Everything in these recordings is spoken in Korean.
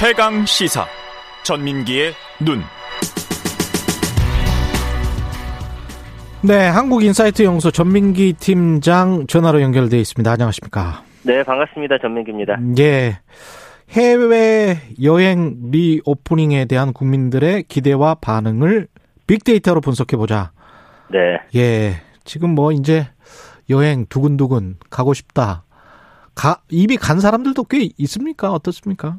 최강 시사 전민기의 눈. 네, 한국인사이트 연구소 전민기 팀장 전화로 연결돼 있습니다. 안녕하십니까? 네, 반갑습니다. 전민기입니다. 예. 해외 여행 리오프닝에 대한 국민들의 기대와 반응을 빅데이터로 분석해 보자. 네. 예. 지금 뭐 이제 여행 두근두근 가고 싶다. 가, 이미 간 사람들도 꽤 있습니까? 어떻습니까?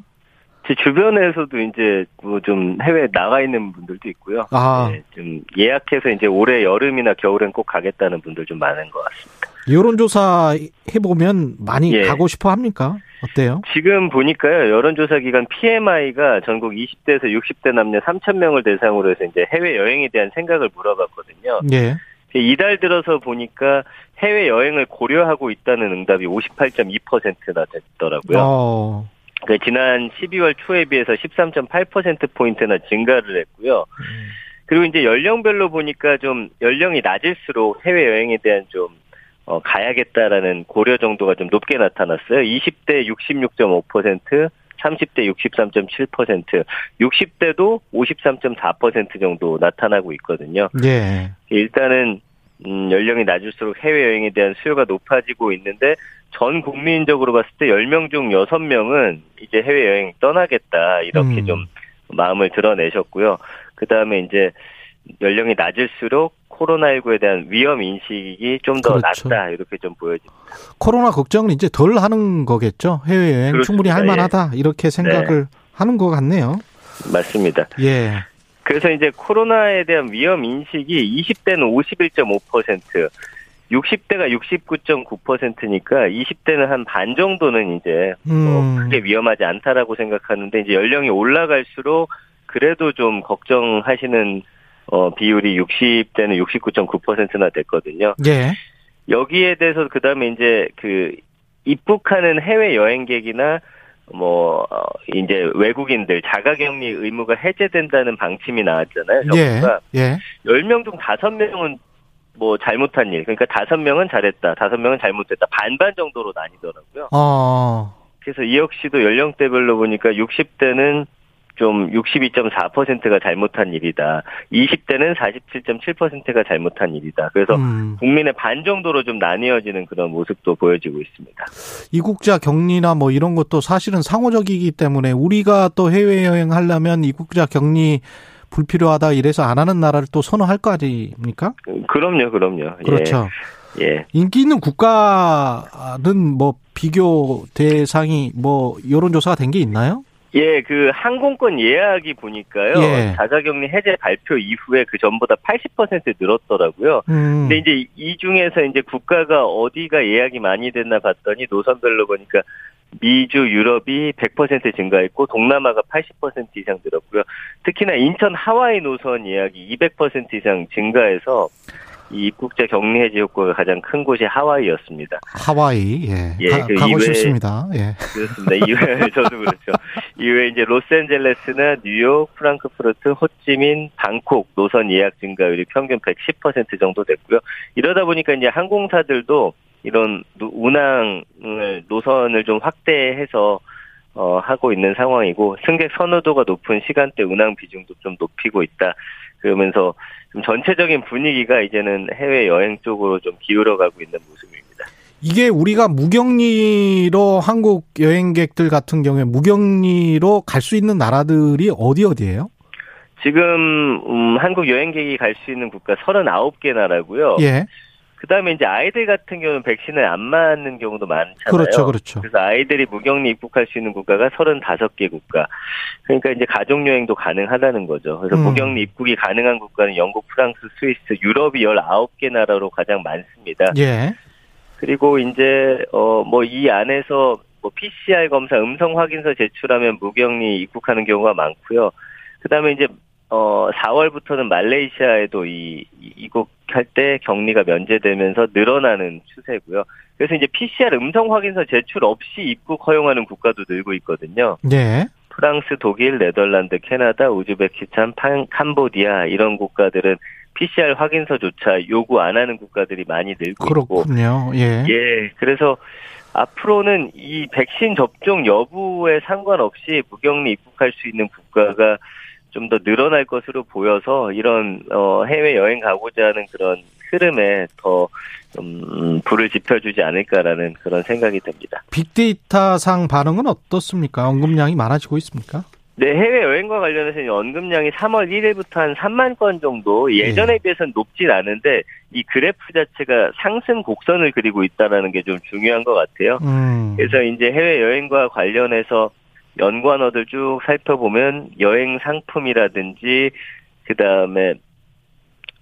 제 주변에서도 이제 뭐 좀 해외 나가 있는 분들도 있고요. 아. 네, 좀 예약해서 이제 올해 여름이나 겨울엔 꼭 가겠다는 분들 좀 많은 것 같습니다. 여론조사 해보면 많이 예. 가고 싶어 합니까? 어때요? 지금 보니까요, 여론조사 기관 PMI가 전국 20대에서 60대 남녀 3천 명을 대상으로 해서 이제 해외 여행에 대한 생각을 물어봤거든요. 예. 이달 들어서 보니까 해외 여행을 고려하고 있다는 응답이 58.2%나 됐더라고요. 어, 그 지난 12월 초에 비해서 13.8% 포인트나 증가를 했고요. 그리고 이제 연령별로 보니까 좀 연령이 낮을수록 해외 여행에 대한 좀 어, 가야겠다라는 고려 정도가 좀 높게 나타났어요. 20대 66.5%, 30대 63.7%, 60대도 53.4% 정도 나타나고 있거든요. 예. 일단은 음, 연령이 낮을수록 해외 여행에 대한 수요가 높아지고 있는데 전 국민적으로 봤을 때 10명 중 6명은 이제 해외 여행 떠나겠다 이렇게 음. 좀 마음을 드러내셨고요. 그 다음에 이제 연령이 낮을수록 코로나19에 대한 위험 인식이 좀더 그렇죠. 낮다 이렇게 좀 보여집니다. 코로나 걱정은 이제 덜 하는 거겠죠. 해외여행 그렇습니다. 충분히 할 만하다. 이렇게 생각을 하는 것 같네요. 맞습니다. 예. 그래서 이제 코로나에 대한 위험 인식이 20대는 51.5%, 60대가 69.9%니까 20대는 한 반 정도는 이제 뭐 음. 크게 위험하지 않다라고 생각하는데 이제 연령이 올라갈수록 그래도 좀 걱정하시는 어 비율이 60대는 69.9%나 됐거든요. 예. 여기에 대해서 그다음에 이제 그 입국하는 해외 여행객이나 뭐 어, 이제 외국인들 자가격리 의무가 해제된다는 방침이 나왔잖아요. 예. 정부가 예. 10명 중 5명은 뭐 잘못한 일. 그러니까 5명은 잘했다. 5명은 잘못했다. 반반 정도로 나뉘더라고요. 어. 그래서 이 역시도 연령대별로 보니까 60대는 좀 62.4%가 잘못한 일이다. 20대는 47.7%가 잘못한 일이다. 그래서 음. 국민의 반 정도로 좀 나뉘어지는 그런 모습도 보여지고 있습니다. 이국자 격리나 뭐 이런 것도 사실은 상호적이기 때문에 우리가 또 해외여행 하려면 이국자 격리 불필요하다 이래서 안 하는 나라를 또 선호할 거 아닙니까? 그럼요, 그럼요. 예, 그렇죠. 예. 인기 있는 국가는 뭐 비교 대상이 뭐 여론조사가 된 게 있나요? 예, 그 항공권 예약이 보니까요. 예. 자가격리 해제 발표 이후에 그 전보다 80% 늘었더라고요. 음. 근데 이제 이 중에서 이제 국가가 어디가 예약이 많이 됐나 봤더니 노선별로 보니까 미주, 유럽이 100% 증가했고 동남아가 80% 이상 늘었고요. 특히나 인천 하와이 노선 예약이 200% 이상 증가해서 이 입국자 격리 해제 효과가 가장 큰 곳이 하와이였습니다. 하와이, 예. 예, 가, 그 가고 이외에- 싶습니다. 예. 그렇습니다. 이외에 저도 그렇죠. 이외에 이제 로스앤젤레스나 뉴욕, 프랑크푸르트, 호찌민, 방콕 노선 예약 증가율이 평균 110% 정도 됐고요. 이러다 보니까 이제 항공사들도 이런 노- 운항을 노선을 좀 확대해서 어, 하고 있는 상황이고 승객 선호도가 높은 시간대 운항 비중도 좀 높이고 있다. 그러면서 좀 전체적인 분위기가 이제는 해외 여행 쪽으로 좀 기울어가고 있는 모습입니다. 이게 우리가 무격리로 한국 여행객들 같은 경우에 무격리로 갈 수 있는 나라들이 어디 어디예요? 지금 음, 한국 여행객이 갈 수 있는 국가 39개 나라고요. 예. 그다음에 이제 아이들 같은 경우는 백신을 안 맞는 경우도 많잖아요. 그렇죠, 그렇죠. 그래서 아이들이 무격리 입국할 수 있는 국가가 35개 국가. 그러니까 이제 가족 여행도 가능하다는 거죠. 그래서 음. 무격리 입국이 가능한 국가는 영국, 프랑스, 스위스, 유럽이 19개 나라로 가장 많습니다. 예. 그리고 이제 어 뭐 이 안에서 뭐 PCR 검사 음성 확인서 제출하면 무격리 입국하는 경우가 많고요. 그다음에 이제 어 4월부터는 말레이시아에도 이 이- 입국할 때 격리가 면제되면서 늘어나는 추세고요. 그래서 이제 PCR 음성 확인서 제출 없이 입국 허용하는 국가도 늘고 있거든요. 예. 프랑스, 독일, 네덜란드, 캐나다, 우즈베키스탄, 판- 캄보디아 이런 국가들은 PCR 확인서조차 요구 안 하는 국가들이 많이 늘고 있고 그렇군요. 예. 예, 그래서 앞으로는 이 백신 접종 여부에 상관없이 무격리 입국할 수 있는 국가가 좀 더 늘어날 것으로 보여서 이런 어, 해외 여행 가고자 하는 그런 흐름에 더 음, 불을 지펴주지 않을까라는 그런 생각이 듭니다. 빅데이터상 반응은 어떻습니까? 언급량이 많아지고 있습니까? 네, 해외 여행과 관련해서 언급량이 3월 1일부터 한 3만 건 정도 예전에 네. 비해서는 높진 않은데 이 그래프 자체가 상승 곡선을 그리고 있다라는 게 좀 중요한 것 같아요. 음. 그래서 이제 해외 여행과 관련해서 연관어들 쭉 살펴보면 여행 상품이라든지 그 다음에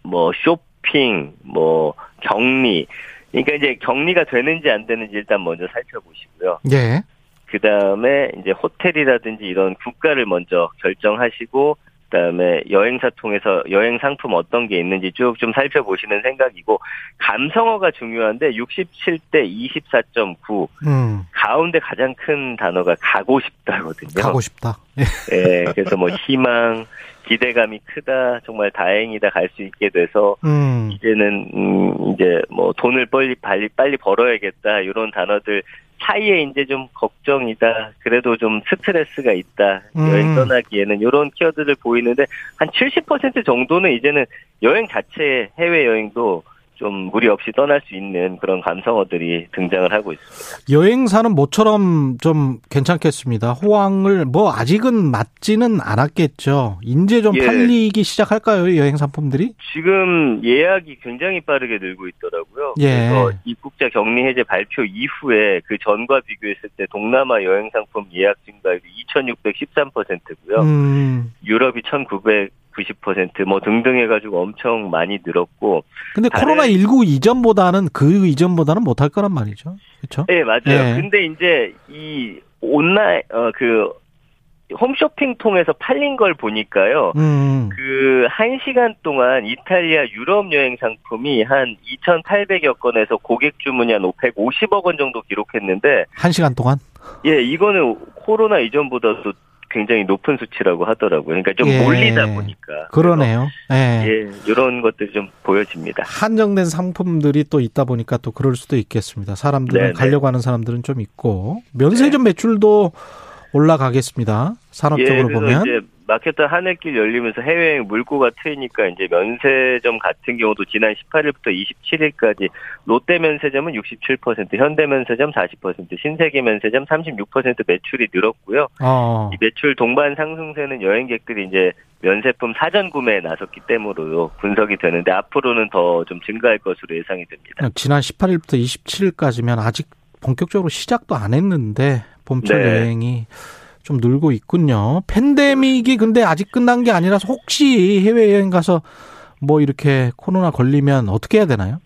뭐 쇼핑, 뭐 격리, 그러니까 이제 격리가 되는지 안 되는지 일단 먼저 살펴보시고요. 예. 그 다음에 이제 호텔이라든지 이런 국가를 먼저 결정하시고 그다음에 여행사 통해서 여행 상품 어떤 게 있는지 쭉 좀 살펴보시는 생각이고 감성어가 중요한데 67대 24.9 음. 가운데 가장 큰 단어가 가고 싶다거든요. 가고 싶다. 예. 네, 그래서 뭐 희망, 기대감이 크다, 정말 다행이다 갈 수 있게 돼서 음. 이제는 음 이제 뭐 돈을 빨리 빨리 빨리 벌어야겠다 이런 단어들 사이에 이제 좀 걱정이다. 그래도 좀 스트레스가 있다. 음. 여행 떠나기에는 이런 키워드를 보이는데 한 70% 정도는 이제는 여행 자체 해외 여행도 좀 무리 없이 떠날 수 있는 그런 감성어들이 등장을 하고 있습니다. 여행사는 모처럼 좀 괜찮겠습니다. 호황을 뭐 아직은 맞지는 않았겠죠. 이제 좀 예. 팔리기 시작할까요? 여행 상품들이? 지금 예약이 굉장히 빠르게 늘고 있더라고요. 예. 그래서 입국자 격리 해제 발표 이후에 그 전과 비교했을 때 동남아 여행 상품 예약 증가율이 2,613%고요. 음. 유럽이 1,900 90%뭐 등등 해가지고 엄청 많이 늘었고. 근데 코로나 19 이전보다는 그 이전보다는 못할 거란 말이죠. 그렇죠? 네 맞아요. 네. 근데 이제 이 온라인 어그 홈쇼핑 통해서 팔린 걸 보니까요. 음. 그한 시간 동안 이탈리아 유럽 여행 상품이 한 2,800여 건에서 고객 주문이 한 150억 원 정도 기록했는데 한 시간 동안? 예, 이거는 코로나 이전보다도 굉장히 높은 수치라고 하더라고요. 그러니까 좀 예. 몰리다 보니까. 그러네요. 예. 예. 이런 것들이 좀 보여집니다. 한정된 상품들이 또 있다 보니까 또 그럴 수도 있겠습니다. 사람들은 네네. 가려고 하는 사람들은 좀 있고 면세점 네. 매출도 올라가겠습니다. 산업적으로 예, 보면. 이제 마케터 하늘길 열리면서 해외여행 물꼬가 트이니까 이제 면세점 같은 경우도 지난 18일부터 27일까지 롯데 면세점은 67%, 현대 면세점 40%, 신세계 면세점 36% 매출이 늘었고요. 어. 이 매출 동반 상승세는 여행객들이 이제 면세품 사전 구매에 나섰기 때문으로 분석이 되는데 앞으로는 더 좀 증가할 것으로 예상이 됩니다. 지난 18일부터 27일까지면 아직 본격적으로 시작도 안 했는데 봄철 네. 여행이 좀 늘고 있군요. 팬데믹이 근데 아직 끝난 게 아니라서 혹시 해외여행 가서 뭐 이렇게 코로나 걸리면 어떻게 해야 되나요?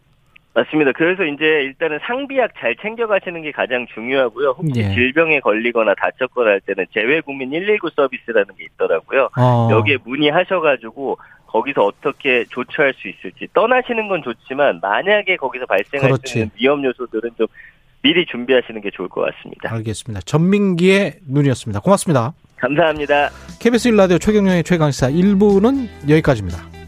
맞습니다. 그래서 이제 일단은 상비약 잘 챙겨가시는 게 가장 중요하고요. 혹시 예. 질병에 걸리거나 다쳤거나 할 때는 재외국민 119 서비스라는 게 있더라고요. 어. 여기에 문의하셔가지고 거기서 어떻게 조처할 수 있을지 떠나시는 건 좋지만 만약에 거기서 발생할 그렇지. 수 있는 위험 요소들은 좀 미리 준비하시는 게 좋을 것 같습니다. 알겠습니다. 전민기의 눈이었습니다. 고맙습니다. 감사합니다. KBS 1라디오 최경영의 최강시사 1부는 여기까지입니다.